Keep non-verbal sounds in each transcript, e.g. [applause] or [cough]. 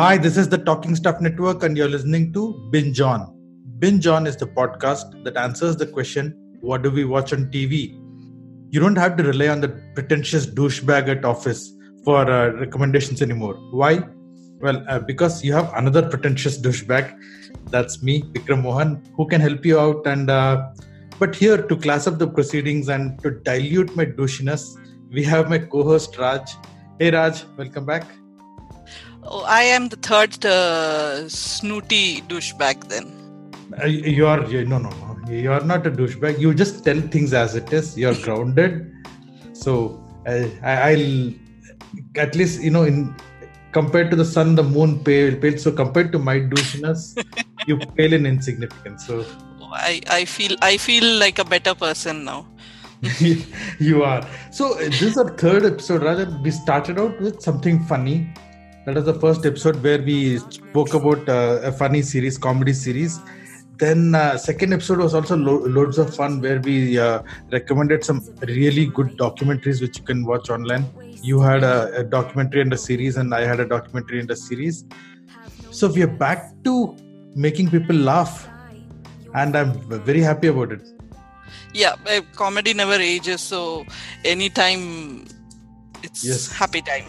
Hi, this is the Talking Stuff Network, and you're listening to Binge On. Binge On is the podcast that answers the question what do we watch on TV? You don't have to rely on the pretentious douchebag at office for uh, recommendations anymore. Why? Well, uh, because you have another pretentious douchebag. That's me, Vikram Mohan, who can help you out. And uh, but here to class up the proceedings and to dilute my douchiness, we have my co-host Raj. Hey Raj, welcome back. Oh, I am the third uh, snooty douchebag then. Uh, you are you, no no no. You are not a douchebag. You just tell things as it is. You're [laughs] grounded. So uh, I, I'll at least you know in compared to the sun, the moon pale pale. So compared to my douchiness, [laughs] you pale in insignificance. So I, I feel I feel like a better person now. [laughs] you are. So this is our third episode. Rather, we started out with something funny. That was the first episode where we spoke about uh, a funny series, comedy series. Then uh, second episode was also lo- loads of fun where we uh, recommended some really good documentaries which you can watch online. You had a, a documentary and a series, and I had a documentary and a series. So we are back to making people laugh, and I'm very happy about it. Yeah, uh, comedy never ages, so anytime it's Yes. happy time.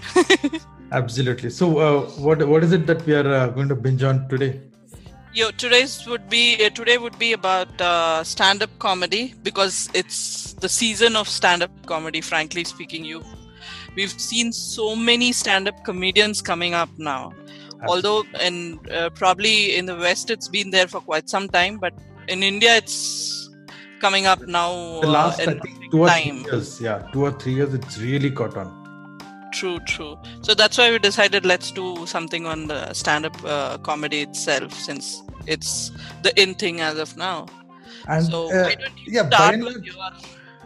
[laughs] Absolutely. So, uh, what what is it that we are uh, going to binge on today? Yo, today's would be uh, today would be about uh, stand-up comedy because it's the season of stand-up comedy. Frankly speaking, you we've seen so many stand-up comedians coming up now. Although and uh, probably in the West it's been there for quite some time, but in India it's coming up now. the last uh, I think two or three years, yeah, two or three years, it's really caught on. True, true. So that's why we decided let's do something on the stand-up uh, comedy itself, since it's the in thing as of now. And so uh, why don't you yeah, by start and with your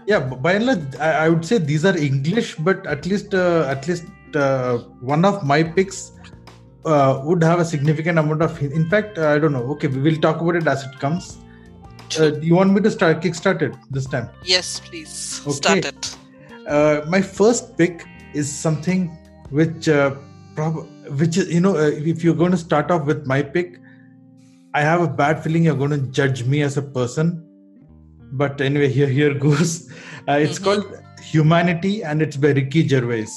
yeah, by and large, I, I would say these are English, but at least uh, at least uh, one of my picks uh, would have a significant amount of. In fact, uh, I don't know. Okay, we will talk about it as it comes. Uh, do you want me to start kickstart it this time? yes, please Okay. start it. uh, my first pick is something which uh, prob- which is you know uh, if you're going to start off with my pick i have a bad feeling you're going to judge me as a person but anyway here here goes [laughs] uh, it's Mhm. called humanity and it's by ricky gervais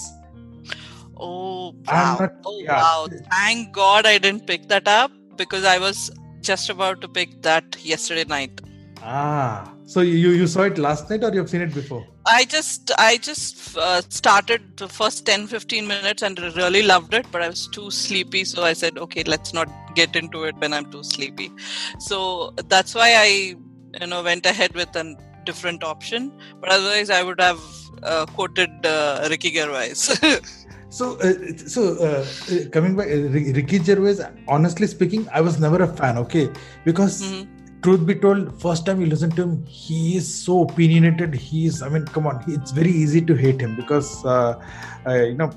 Oh wow! not- oh yeah. wow! Thank God I didn't pick that up because I was just about to pick that yesterday night. Ah so you you saw it last night or you've seen it before I just I just uh, started the first 10 15 minutes and really loved it but I was too sleepy so I said okay let's not get into it when I'm too sleepy so that's why I you know went ahead with a different option but otherwise I would have uh, quoted uh, Ricky Gervais [laughs] So, uh, so uh, uh, coming back, uh, Ricky Gervais. Honestly speaking, I was never a fan. Okay, because Mhm. Truth be told, first time you listen to him, he is so opinionated. He is. I mean, come on. It's very easy to hate him because uh, uh, you know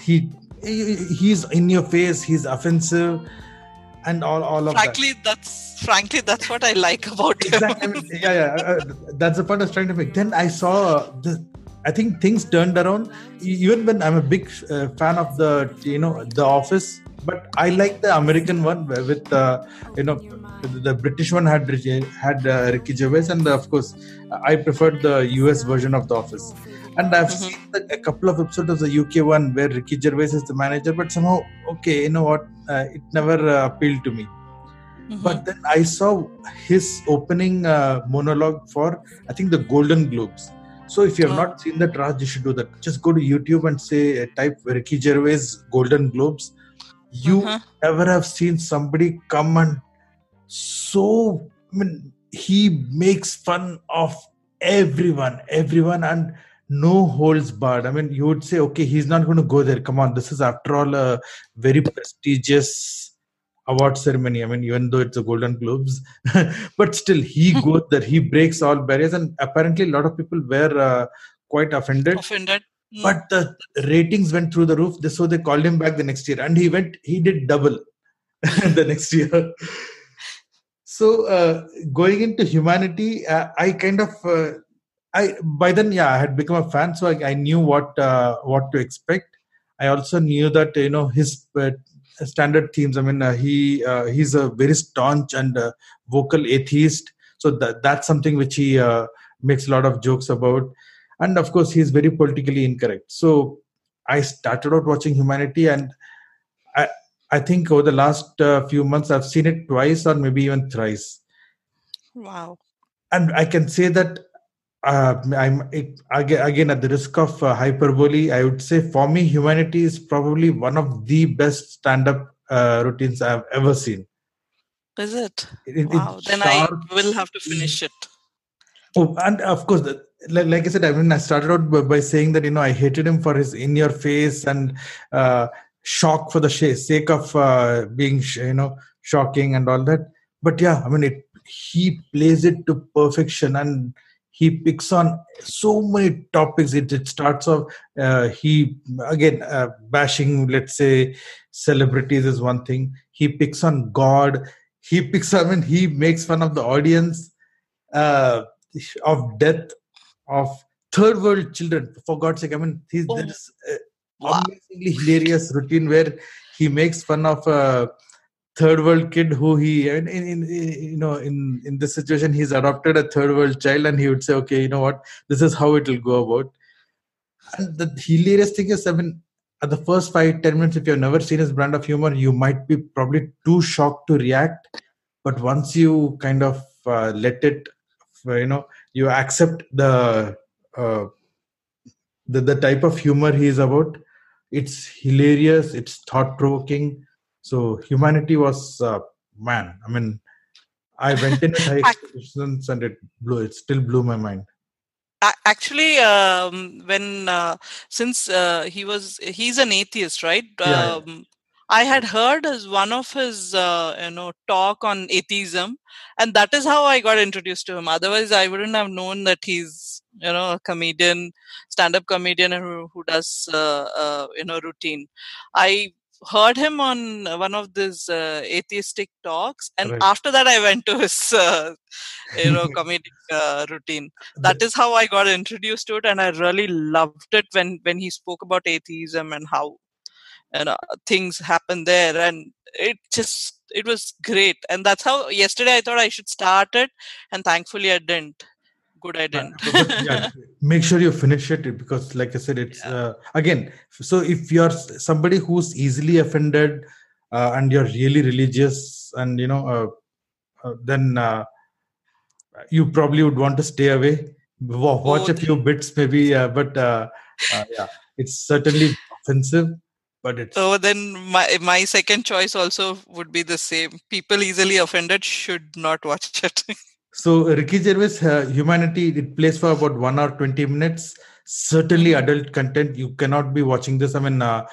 he he- he's in your face. He's offensive, and all all of frankly that's frankly that's what I like about that. him Exactly. I mean, yeah, yeah. Uh, uh, that's the point I was trying to make. Then I saw the. I think things turned around. Even when I'm a big uh, fan of the, you know, The Office, but I like the American one with, uh, you know, the, British one had Ricky- had uh, Ricky Gervais, and of course, I preferred the US version of The Office. And I've Mhm. seen the, a couple of episodes of the UK one where Ricky Gervais is the manager, but somehow, okay, you know what, uh, it never uh, appealed to me Mhm. but then I saw his opening uh, monologue for I think the Golden Globes. So if you have Oh. not seen that, Raj, you should do that. Just go to YouTube and say uh, type Ricky Gervais Golden Globes. You Uh-huh. ever have seen somebody come and so I mean he makes fun of everyone, everyone, and no holds barred. I mean, you would say, okay, he's not going to go there. Come on, this is after all a very prestigious award ceremony. I mean, even though it's a Golden Globes, [laughs] but still, he [laughs] goes there. He breaks all barriers, and apparently, a lot of people were uh, quite offended. offended Mm. But the ratings went through the roof, so they called him back the next year, and he went. He did double [laughs] the next year. So uh, going into humanity, uh, I kind of. Uh, I by then yeah I had become a fan so I, I knew what uh, what to expect. I also knew that you know his uh, standard themes. I mean, uh, he he's a very staunch and vocal atheist, so that that's something which he makes a lot of jokes about. And of course, he's very politically incorrect. So I started out watching Humanity, and I I think over the last uh, few months I've seen it twice or maybe even thrice. Wow. And I can say that uh, I'm it, again at the risk of uh, hyperbole. I would say for me, Humanity is probably one of the best stand-up uh, routines I've ever seen. Is it? it wow. Then sharp, I will have to finish it. Oh, and of course, like, like I said, I mean, I started out by, by, saying that you know I hated him for his in-your-face and uh, shock for the sake of uh, being you know shocking and all that. But yeah, I mean, it he plays it to perfection and he picks on so many topics. It, it starts off uh, he again uh, bashing let's say celebrities is one thing. He picks on god. He picks i mean he makes fun of the audience. Uh, of death of third world children for god's sake i mean he's oh. this uh, wow. amazingly hilarious routine where he makes fun of a third world kid who he in, in, in, you know in in this situation he's adopted a third world child and he would say okay you know what this is how it will go about and the hilarious thing is i mean at the first five ten minutes if you've never seen his brand of humor you might be probably too shocked to react but once you kind of uh, let it you know you accept the uh, the, the type of humor he is about it's hilarious it's thought provoking so humanity was uh, man. I mean, I went in with high [laughs] expectations, and it blew. It still blew my mind. Actually, um, when uh, since uh, he was he's an atheist, right? Yeah, um. I had heard as one of his uh, you know talk on atheism, and that is how I got introduced to him. Otherwise, I wouldn't have known that he's you know a comedian, stand-up comedian who, who does uh, uh, you know routine. I heard him on one of these uh, atheistic talks and right. after that i went to his uh, you know [laughs] comedic uh, routine that is how i got introduced to it and i really loved it when when he spoke about atheism and how you know things happen there and it just it was great and that's how yesterday i thought i should start it and thankfully i didn't good I didn't. yeah, [laughs] make sure you finish it because, like I said, it's yeah. uh, again. So if you're somebody who's easily offended uh, and you're really religious, and you know, uh, uh then uh, you probably would want to stay away. Watch oh, a few bits, maybe, but uh, yeah, it's certainly offensive but it's so then my my second choice also would be the same people easily offended should not watch [laughs] it So Ricky Gervais, uh, Humanity, it plays for about one hour twenty minutes. Certainly adult content. You cannot be watching this. I mean, uh,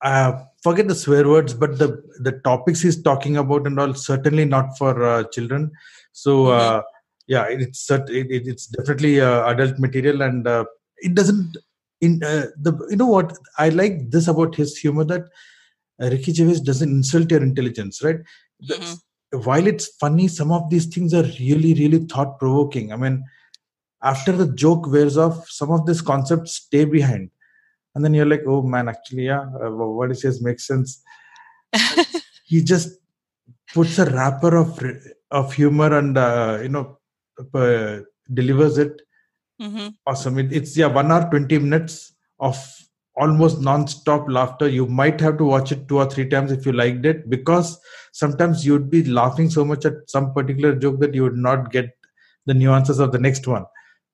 uh, forget the swear words, but the the topics he's talking about and all certainly not for uh, children. So uh, mm-hmm. yeah, it's it, it's definitely uh, adult material, and uh, it doesn't. In uh, the you know what I like this about his humor that uh, Ricky Gervais doesn't insult your intelligence, right? Mm-hmm while it's funny, some of these things are really, really thought provoking. I mean, after the joke wears off, some of these concepts stay behind. And then you're like, oh man, actually, yeah, uh, what he says makes sense. [laughs] he just puts a wrapper of of humor and uh, you know uh, delivers it. Mm-hmm. Awesome. It, it's yeah, one hour twenty minutes of almost non-stop laughter you might have to watch it two or three times if you liked it because sometimes you'd be laughing so much at some particular joke that you would not get the nuances of the next one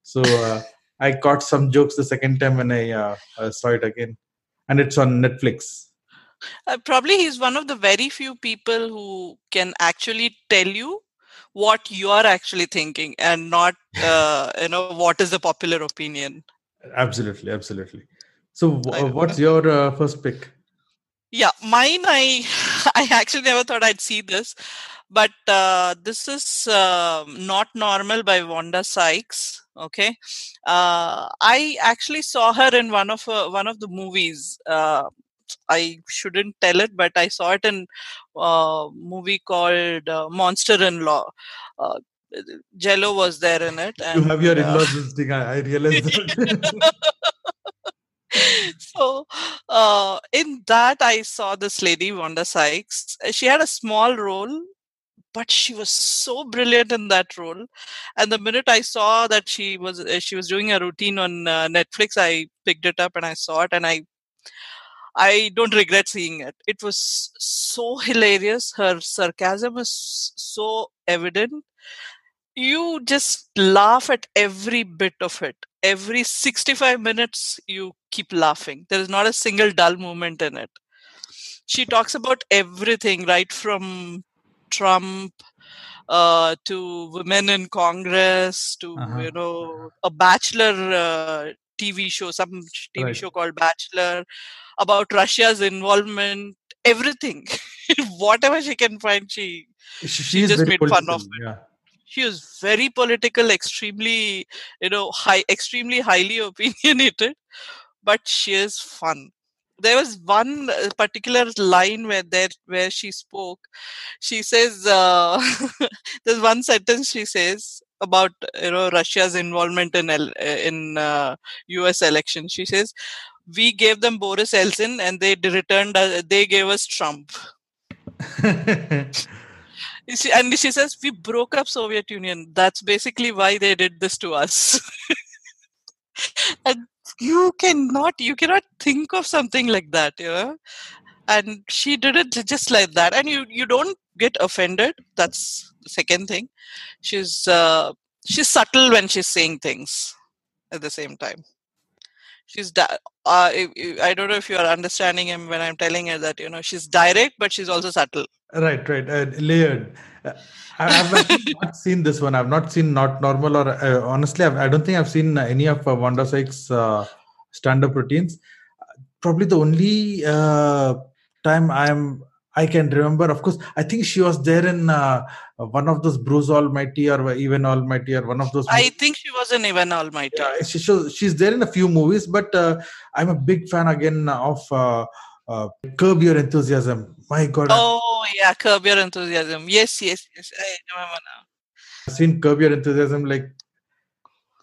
so uh, i caught some jokes the second time when i uh, uh, saw it again and it's on netflix uh, probably he's one of the very few people who can actually tell you what you are actually thinking and not [laughs] uh, you know what is the popular opinion absolutely absolutely so, uh, what's your uh, first pick? Yeah, mine. I [laughs] I actually never thought I'd see this, but uh, this is uh, not normal by Wanda Sykes. Okay, uh, I actually saw her in one of uh, one of the movies. I shouldn't tell it, but I saw it in a movie called Monster in Law. J.Lo was there in it. And, you have your in-laws uh, I, I realized that. [laughs] so uh, in that i saw this lady wanda sykes she had a small role but she was so brilliant in that role and the minute i saw that she was uh, she was doing a routine on uh, netflix i picked it up and i saw it and i i don't regret seeing it. It was so hilarious. Her sarcasm is so evident. You just laugh at every bit of it. Every 65 minutes you keep laughing. There is not a single dull moment in it. She talks about everything right from trump uh, to women in congress to Uh-huh. you know a bachelor uh, tv show some tv Right. show called bachelor about russia's involvement everything [laughs] whatever she can find she She, She just made fun of Yeah. she was very political extremely you know high extremely highly [laughs] opinionated but she is fun there was one uh, particular line where there where she spoke she says uh, [laughs] there's one sentence she says about you know russia's involvement in in uh, us election. She says we gave them boris yeltsin and they returned uh, they gave us trump. [laughs] She, and she says we broke up soviet union. That's basically why they did this to us. [laughs] And you cannot you cannot think of something like that you know? And she did it just like that. And you you don't get offended that's the second thing she's uh, she's subtle when she's saying things at the same time she's di- uh, I- don't know if you are understanding him when i'm telling her that you know she's direct but she's also subtle Right, right. Uh, layered. Uh, I, I've [laughs] not seen this one. I've not seen Not Normal, or uh, honestly, I've, I don't think I've seen any of uh, Wanda Sykes' uh, stand-up routines. Probably the only uh, time I'm I can remember. Of course, I think she was there in uh, one of those Bruce Almighty or Evan Almighty or one of those. i think she was an evan almighty yeah, she she's there in a few movies, but uh, I'm a big fan again of uh, uh, Curb Your Enthusiasm. My God, I've oh yeah curb your enthusiasm yes yes yes i remember now seen Curb Your Enthusiasm like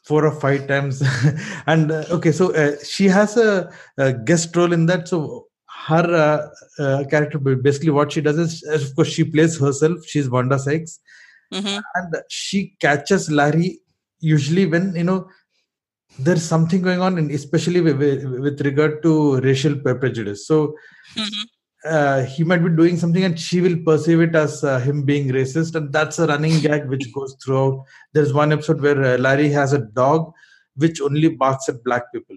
four or five times. [laughs] and uh, okay, so uh, she has a, a guest role in that. So her uh, uh, character, basically, what she does is, of course, she plays herself. She's Wanda Sykes, hmm and she catches Larry usually when you know there's something going on, and especially with, with, regard to racial prejudice. So hmm uh, he might be doing something and she will perceive it as uh, him being racist. And that's a running gag which [laughs] goes throughout. There's one episode where uh, larry has a dog which only barks at black people.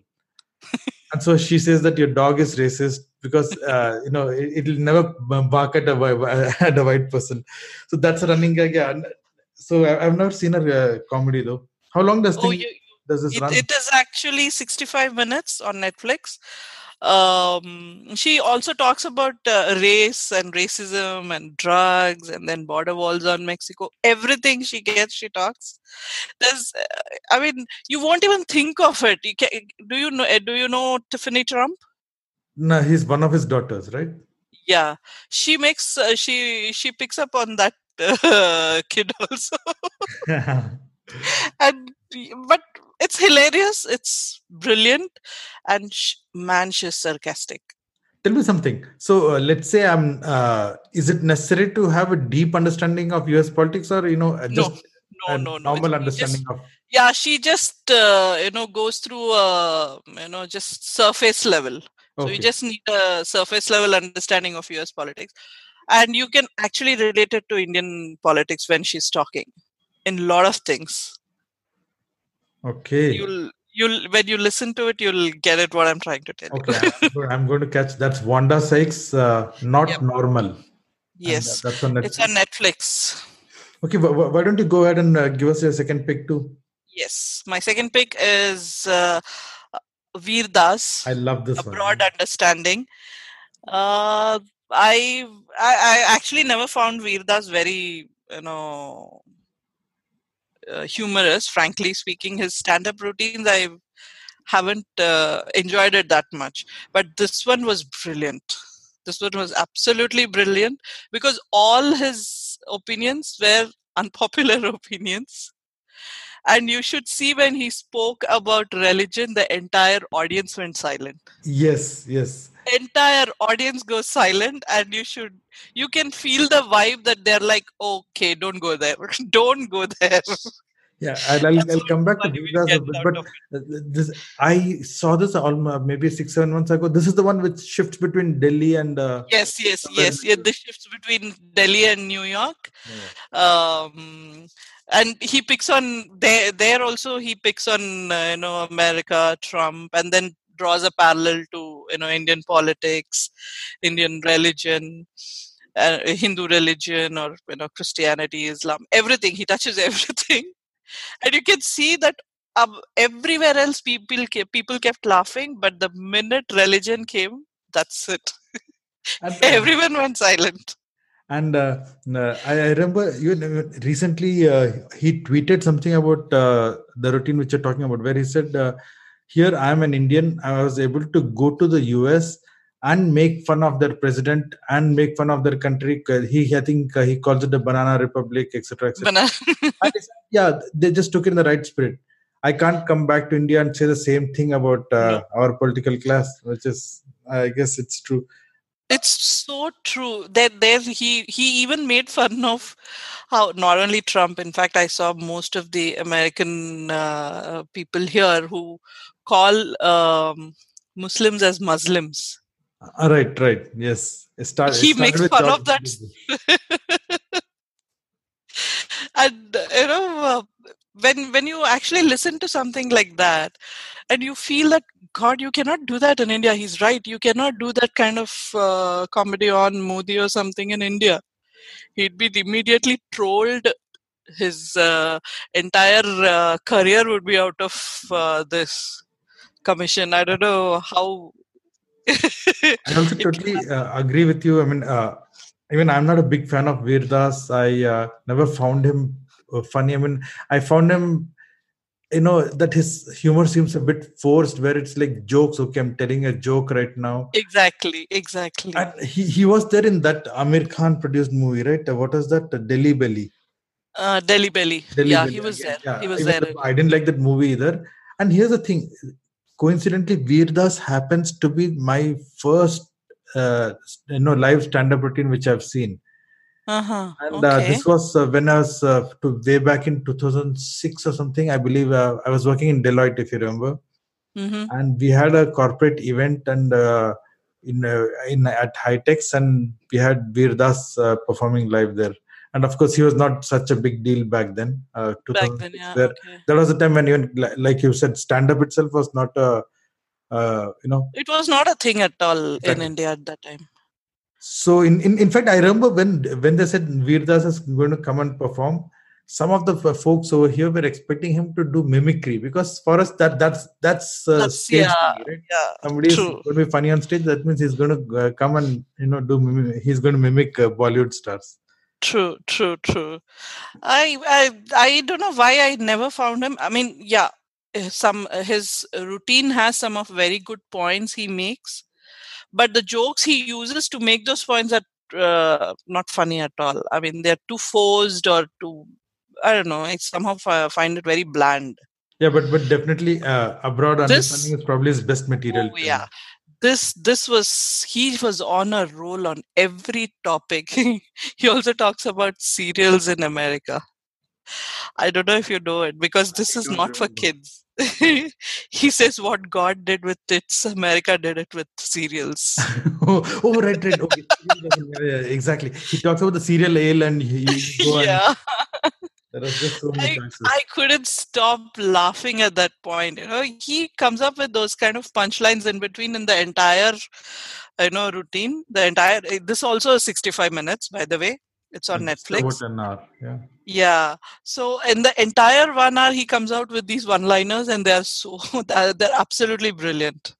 [laughs] And so she says that your dog is racist because uh, you know it, will never bark at a, [laughs] at a white person. So that's a running gag yeah. So I, i've never seen a uh, comedy though. How long does, oh thing, you, does this it, run? it is actually 65 minutes on netflix. Um, she also talks about uh, race and racism and drugs and then border walls on mexico. Everything she gets she talks. There's uh, i mean you won't even think of it. You can, do you know do you know tiffany trump no he's one of his daughters right? Yeah. She makes uh, she she picks up on that uh, kid [laughs] also. [laughs] And but it's hilarious. It's brilliant. And sh- man she's sarcastic. Tell me something. So uh, let's say i'm uh, is it necessary to have a deep understanding of us politics or you know uh, just no a no no. Normal we just- understanding of yeah she just uh, you know goes through uh, you know just surface level so okay. you just need a surface level understanding of us politics and you can actually relate it to indian politics when she's talking in a lot of things. Okay. You'll you'll when you listen to it you'll get it what i'm trying to tell okay you I'm, [laughs] I'm going to catch that's wanda sykes uh, not Yep. normal. Yes. that- that's on it's Netflix. on netflix. Okay wh- why don't you go ahead and uh, give us your second pick too? Yes my second pick is uh, vir das i love this a one broad understanding. Uh, I, I i actually never found vir das very you know uh, humorous. Frankly speaking his stand up routines i haven't uh, enjoyed it that much. But this one was brilliant. This one was absolutely brilliant because all his opinions were unpopular [laughs] opinions and you should see when he spoke about religion the entire audience went silent. Yes yes. Entire audience goes silent and you should you can feel the vibe that they're like okay don't go there. [laughs] Don't go there. Yeah i'll, I'll, I'll come back to this but this i saw this almost maybe six seven months ago. This is the one which shifts between delhi and uh, yes yes yes. Yeah this shifts between delhi and new york. Yeah. um and he picks on there there also he picks on uh, you know america trump and then draws a parallel to you know indian politics indian religion uh, hindu religion or you know christianity islam everything. He touches [laughs] everything. And you can see that um, everywhere else people people kept laughing but the minute religion came that's it. [laughs] Everyone went silent and uh, uh, I, I, remember you recently uh, he tweeted something about uh, the routine which you're talking about, where he said, uh, "Here I am an Indian. I was able to go to the U.S." and make fun of their president and make fun of their country. He, I think, uh, he calls it the banana republic, etc., etc. [laughs] yeah, they just took it in the right spirit. I can't come back to India and say the same thing about no. our political class, which is, I guess, it's true it's so true. That there he he even made fun of how not only trump in fact i saw most of the american uh, people here who call um, muslims as muslims. Uh, right right. Yes. It start, he makes fun of that. [laughs] And you know uh, when when you actually listen to something like that and you feel that god you cannot do that in india he's right you cannot do that kind of uh, comedy on modi or something in india. He'd be immediately trolled his uh, entire uh, career would be out of uh, this commission. I don't know how [laughs] i also totally uh, agree with you. I mean uh, even i'm not a big fan of vir das i never found him funny. I mean, I found him, you know, that his humor seems a bit forced, where it's like jokes. Okay, I'm telling a joke right now. Exactly, exactly. And he, he was there in that Aamir Khan produced movie, right? What was that? Delhi Belly. Uh, Delhi Belly. Delhi yeah, Belly. he was there. Yeah, he was there. I didn't like that movie either. And here's the thing coincidentally, Vir Das happens to be my first uh, you know live stand-up routine which I've seen. Uh-huh. And uh, this was uh, when I was uh, to way back in 2006 or something. I believe uh, I was working in Deloitte, if you remember. Mm-hmm. And we had a corporate event and uh, in uh, in at Hitex, and we had Vir Das performing live there. And of course, he was not such a big deal back then. back then, yeah. There, okay. That was the time when even, like you said, stand up itself was not a, you know. It was not a thing at all in India at that time. So in, in, in fact, I remember when when they said Vir Das is going to come and perform, some of the folks over here were expecting him to do mimicry because for us that that's that's, uh, that's stage yeah, right? yeah somebody is going to be funny on stage that means he's going to uh, come and you know do mimic, he's going to mimic uh, bollywood stars. True true true. I, I i don't know why i never found him. I mean yeah eh, some his routine has some of very good points he makes but the jokes he uses to make those points are uh, not funny at all. I mean, they're too forced or too. I don't know. I somehow find it very bland. Yeah, but but definitely uh, abroad this, understanding is probably his best material. Oh, yeah, this this was he was on a roll on every topic. [laughs] he also talks about cereals in America. I don't know if you know it because this is not for kids. [laughs] he says what God did with its, America did it with cereals. [laughs] oh, oh, right, right. Okay. yeah, exactly. He talks about the cereal ale and he, he yeah. [laughs] There was just so many I, I couldn't stop laughing at that point. You know, he comes up with those kind of punchlines in between in the entire, you know, routine. The entire this also is 65 minutes, by the way. It's on it's Netflix. An hour. Yeah. Yeah. So in the entire one hour, he comes out with these one-liners, and they're so [laughs] they're, absolutely brilliant.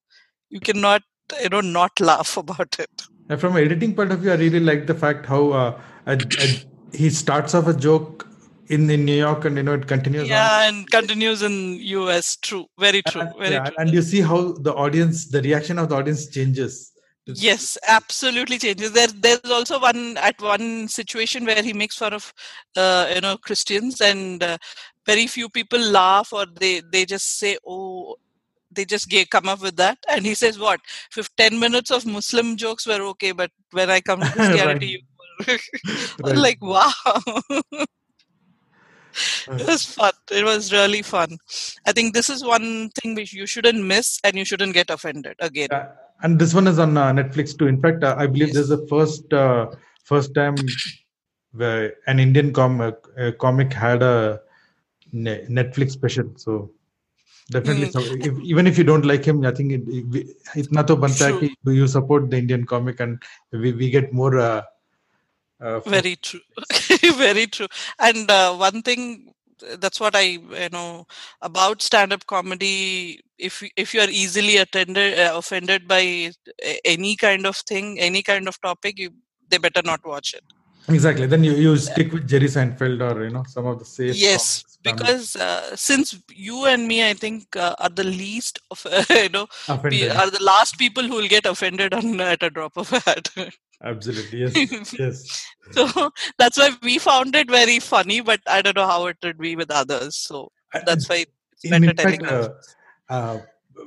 You cannot you know not laugh [laughs] about it. And from an editing point of view, I really like the fact how uh, a, a, he starts off a joke in, in New York and you know it continues. Yeah, on. and continues in US. True, very true. Very yeah, true. And you see how the audience, the reaction of the audience changes yes. Absolutely changes there there's also one at one situation where he makes fun of uh, you know christians and uh, very few people laugh or they they just say oh they just gave, come up with that. And he says what? If 10 minutes of muslim jokes were okay but when i come to [laughs] christianity right. [laughs] right. like wow. [laughs] It was fun. It was really fun. I think this is one thing which you shouldn't miss and you shouldn't get offended again. Uh, and this one is on uh, netflix too. In fact uh, i believe yes. this is the first uh, first time where an indian com- uh, comic had a netflix special. So definitely mm. so if, even if you don't like him i think it, it, itna to banta hai you support the indian comic? And we, we get more uh, uh, very true. [laughs] Very true. And uh, one thing that's what i you know about stand up comedy if if you are easily attended uh, offended by any kind of thing any kind of topic you they better not watch it. Exactly. Then you, you stick with jerry seinfeld or you know some of the safe yes because uh, since you and me i think uh, are the least of uh, [laughs] you know are the last people who will get offended on at a drop of a hat [laughs] absolutely yes [laughs] yes so that's why we found it very funny but i don't know how it would be with others so that's why it's better telling fact, uh, uh,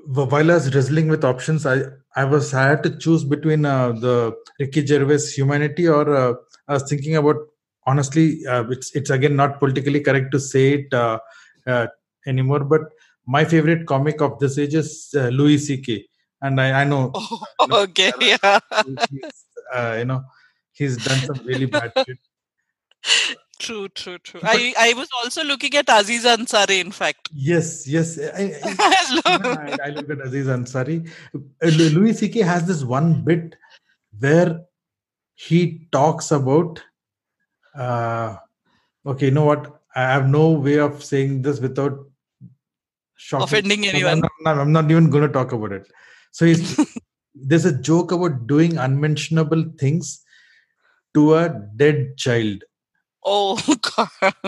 while i was wrestling with options i i was i had to choose between uh, the ricky gervais humanity or i was thinking about honestly, uh, it's it's again not politically correct to say it uh, uh, anymore. But my favorite comic of this age is uh, Louis C.K. And I, I know, [laughs] oh, okay, [laughs] yeah, uh, you know, he's done some really bad [laughs] shit. True, true, true. But, I, I was also looking at Aziz Ansari, in fact. Yes, yes. I, I, [laughs] I, I look at Aziz Ansari. Uh, Louis C.K. has this one bit where he talks about uh, okay, you know what? I have no way of saying this without shocking. offending anyone. I'm not, I'm not even going to talk about it. So [laughs] there's a joke about doing unmentionable things to a dead child. Oh [laughs] God!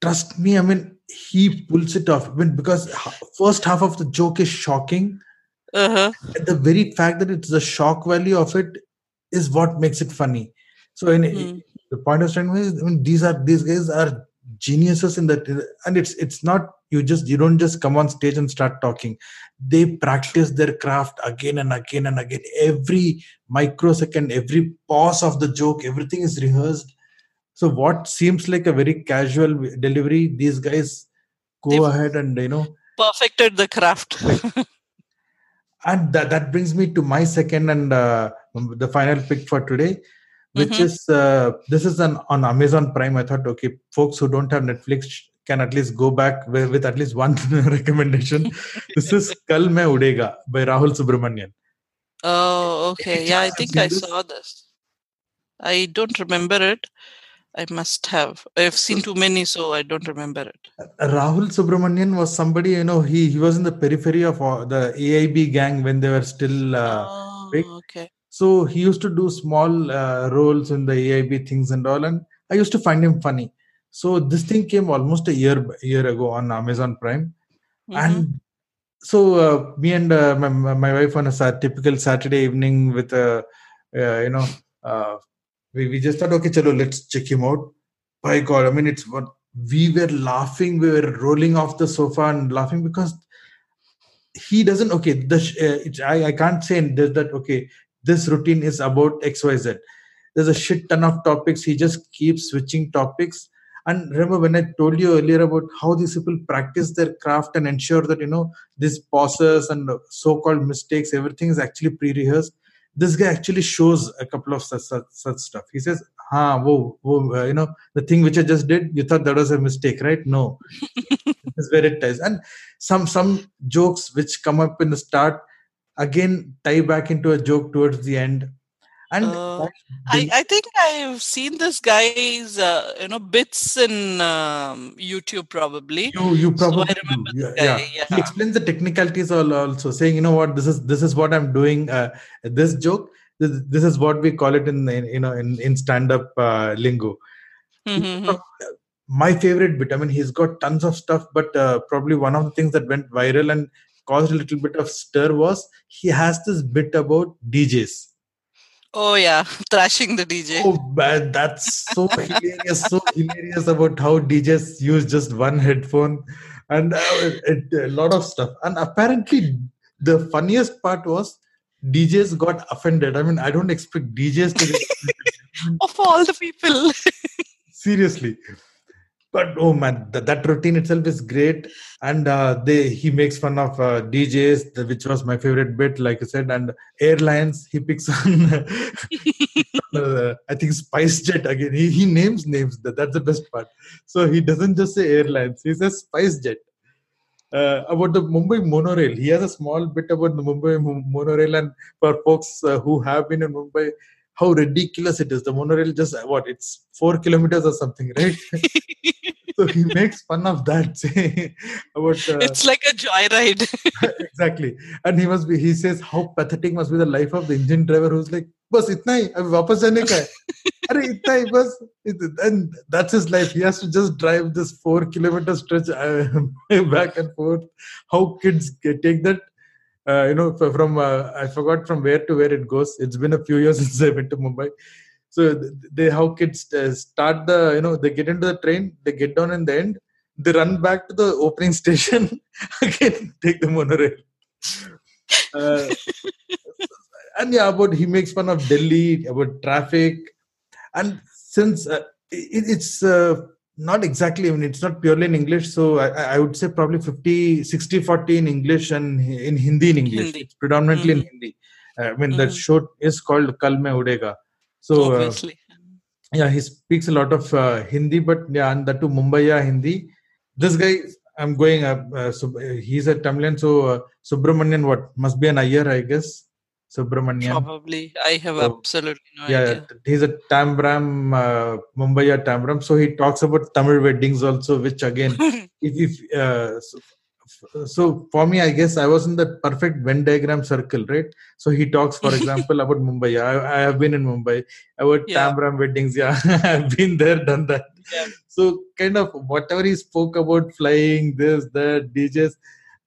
trust me, I mean, he pulls it off. I mean, because first half of the joke is shocking. Uh-huh. the very fact that it's the shock value of it is what makes it funny. So in, mm the point of standing is I mean, these are these guys are geniuses in that and it's it's not you just you don't just come on stage and start talking. They practice their craft again and again and again. Every microsecond every pause of the joke everything is rehearsed. So what seems like a very casual delivery these guys go They've ahead and you know perfected the craft. And that, that brings me to my second and uh, the final pick for today which mm-hmm. is uh, this is an on Amazon Prime. I thought, okay, folks who don't have Netflix can at least go back with, with at least one [laughs] recommendation. this is Kal Main Udega by Rahul Subramanian. Oh, okay. Yeah, I think I saw this. I don't remember it. I must have. I've seen too many, so I don't remember it. Rahul Subramanian was somebody, you know, he, he was in the periphery of uh, the AIB gang when they were still uh, oh, big. Okay. So he used to do small uh, roles in the AIB things and all, and I used to find him funny. So this thing came almost a year year ago on Amazon Prime, mm-hmm. and so uh, me and uh, my, my wife on a typical Saturday evening with a uh, you know uh, we, we just thought okay chalo let's check him out. By God, I mean it's what we were laughing, we were rolling off the sofa and laughing because he doesn't okay the uh, I, I can't say that okay this routine is about xyz there's a shit ton of topics he just keeps switching topics and remember when i told you earlier about how these people practice their craft and ensure that you know these pauses and so-called mistakes everything is actually pre-rehearsed this guy actually shows a couple of such, such, such stuff. He says ha whoa, whoa uh, you know the thing which i just did you thought that was a mistake right? No. [laughs] This is where it ties. And some some jokes which come up in the start again tie back into a joke towards the end and uh, I, I think I've seen this guy's uh, you know bits in um, YouTube probably. You you probably so I remember yeah, yeah. yeah, He explains the technicalities also, saying you know what this is this is what I'm doing. Uh, this joke this, this is what we call it in, in you know in in stand up uh, lingo. Mm-hmm. My favorite bit. I mean, he's got tons of stuff, but uh, probably one of the things that went viral and caused a little bit of stir was he has this bit about DJs. Oh yeah, [laughs] thrashing the DJ. Oh man, that's so [laughs] hilarious! So hilarious about how DJs use just one headphone, and uh, it, a lot of stuff. And apparently, the funniest part was DJs got offended. I mean, I don't expect DJs to. Get [laughs] of all the people. Seriously, but oh man, that, that routine itself is great, and uh, they he makes fun of uh, DJs, the, which was my favorite bit, like I said, and airlines. He picks on, [laughs] uh, I think SpiceJet again. He he names names. That, that's the best part. So he doesn't just say airlines. He says SpiceJet. Uh, about the Mumbai monorail. He has a small bit about the Mumbai mo- monorail, and for folks uh, who have been in Mumbai, how ridiculous it is. The monorail just what it's four kilometers or something, right? [laughs] so he makes fun of that. say, [laughs] about uh, it's like a joyride. exactly, [laughs] and he must be. He says how pathetic must be the life of the engine driver who's like, बस इतना ही अभी वापस जाने का है अरे इतना ही बस It- and that's his life he has to just drive this four kilometer stretch uh, back and forth how kids get, take that uh, you know from uh, i forgot from where to where it goes. It's been a few years [laughs] since i went to mumbai. So they how kids uh, start the you know they get into the train they get down in the end they run back to the opening station [laughs] again take the monorail. Uh, [laughs] and yeah about he makes fun of delhi about traffic. And since uh, it, it's uh, not exactly i mean it's not purely in english so i, I would say probably 50 60 40 in english and in hindi in english Hindi. it's predominantly in Mhm. hindi uh, i mean the Mhm. show is called kal main udega so uh, Obviously. yeah he speaks a lot of uh, hindi but yeah and that to mumbaiya hindi this guy i'm going up uh, so he's a tamilian so uh, subramanian what must be an iyer i guess subramanian Probably. I have So, absolutely no yeah idea. he's a tambram uh, mumbaiya tambram so he talks about tamil weddings also which again [laughs] if, if uh, so, so for me i guess i was in the perfect venn diagram circle right so he talks for [laughs] example about mumbai i, I have been in mumbai about Yeah. tambram weddings yeah [laughs] i've been there done that Yeah. so kind of whatever he spoke about flying this that djs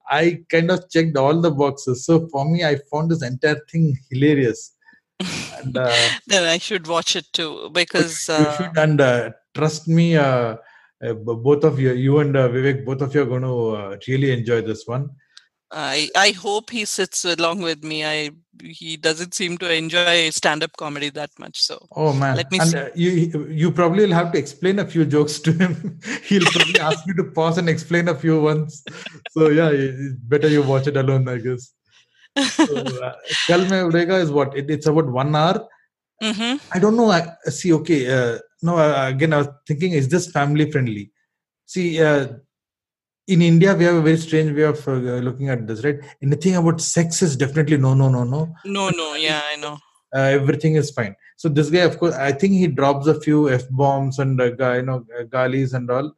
i kind of checked all the boxes. So for me i found this entire thing hilarious. And uh, [laughs] then I should watch it too because [laughs] you uh, should and uh, trust me uh, uh, both of you you and uh, vivek both of you are going to uh, really enjoy this one. I I hope he sits along with me. I he doesn't seem to enjoy stand-up comedy that much. So oh man Let me and see. you you probably will have to explain a few jokes to him [laughs] he'll probably ask you to pause and explain a few ones so yeah it's better you watch it alone i guess so, uh, [laughs] Kal Main Udega is what it, it's about one hour hmm I don't know. I, see, okay. Uh, no, uh, again, I was thinking, is this family friendly? See, uh, in India, we have a very strange way of uh, looking at this, right? Anything about sex is definitely no, no, no, no. no, no, yeah, I know. Uh, everything is fine. So this guy, of course, I think he drops a few f bombs and uh, you know uh, galis and all.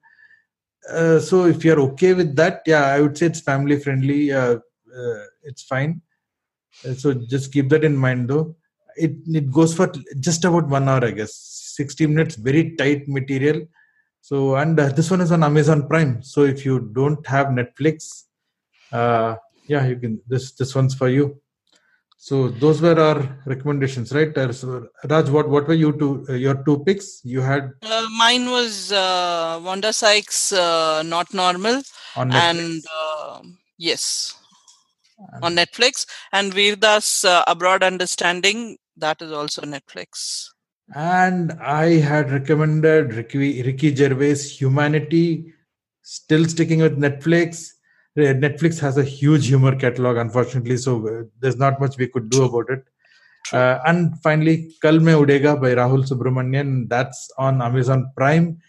Uh, so if you're okay with that, yeah, I would say it's family friendly. Uh, uh, it's fine. Uh, so just keep that in mind, though. It it goes for just about one hour, I guess. Sixty minutes, very tight material. So and uh, this one is on Amazon Prime. So if you don't have Netflix, uh, yeah, you can. This this one's for you. So those were our recommendations, right? Uh, so Raj, what what were you two uh, your two picks? You had Uh, mine was uh, Wanda Sykes, uh, Not Normal, on Netflix. and uh, yes, on Netflix, and Vir Das uh, Abroad Understanding. That is also Netflix. And I had recommended Ricky, Ricky Gervais Humanity, still sticking with Netflix. Uh, Netflix has a huge humor catalog, unfortunately, so uh, there's not much we could do about it. Uh, and finally, Kal Main Udega by Rahul Subramanian. That's on Amazon Prime.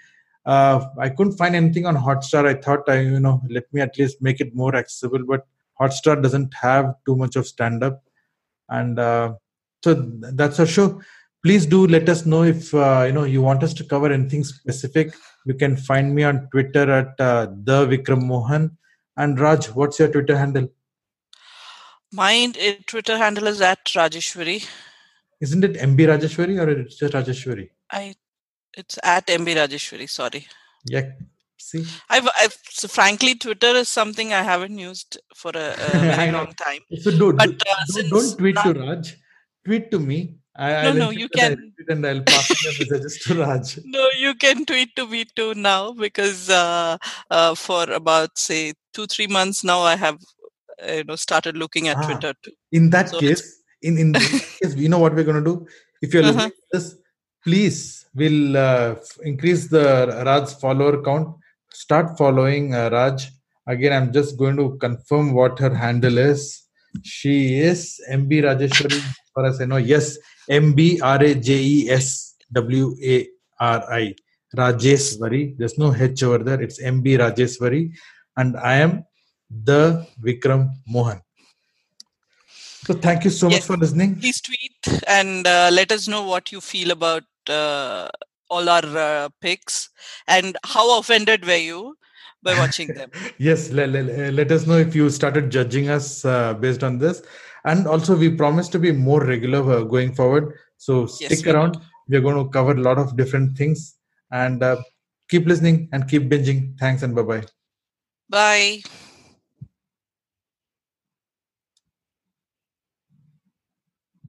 Uh, I couldn't find anything on Hotstar. I thought, I you know, let me at least make it more accessible. But Hotstar doesn't have too much of stand-up, and uh, so that's our show please do let us know if uh, you know you want us to cover anything specific you can find me on twitter at uh, the vikram mohan and raj what's your twitter handle Mine uh, Twitter handle is at Rajeshwari. isn't it mb rajeshwari or it's just rajeshwari I it's at MB Rajeshwari. Sorry. yeah see I've, I've so frankly Twitter is something I haven't used for a [laughs] very long time. so do, But do, uh, don't, don't tweet Ra- to raj tweet to me I, No, no, you can- and I'll pass the messages to Raj. [laughs] No, you can tweet to me too now because uh, uh, for about say two three months now I have uh, you know started looking at Ah. Twitter too. In that So case, in, in case, we know what we're going to do. If you're Uh-huh. listening this, please, we'll uh, f- increase the Raj's follower count. Start following uh, Raj. Again, I'm just going to confirm what her handle is. She is MB Rajeshwari, as far as I know. Yes, MB R A J E S W A R I. Rajeswari. There's no H over there. It's MB Rajeswari. And I am the Vikram Mohan. So thank you so much for listening. Please tweet and uh, let us know what you feel about uh, all our uh, picks and how offended were you by watching them. [laughs] Yes, let, let, let us know if you started judging us uh, based on this. And also, we promise to be more regular uh, going forward. So Yes, stick we around. We're going to cover a lot of different things. And uh, keep listening and keep binging. Thanks and bye bye. Bye.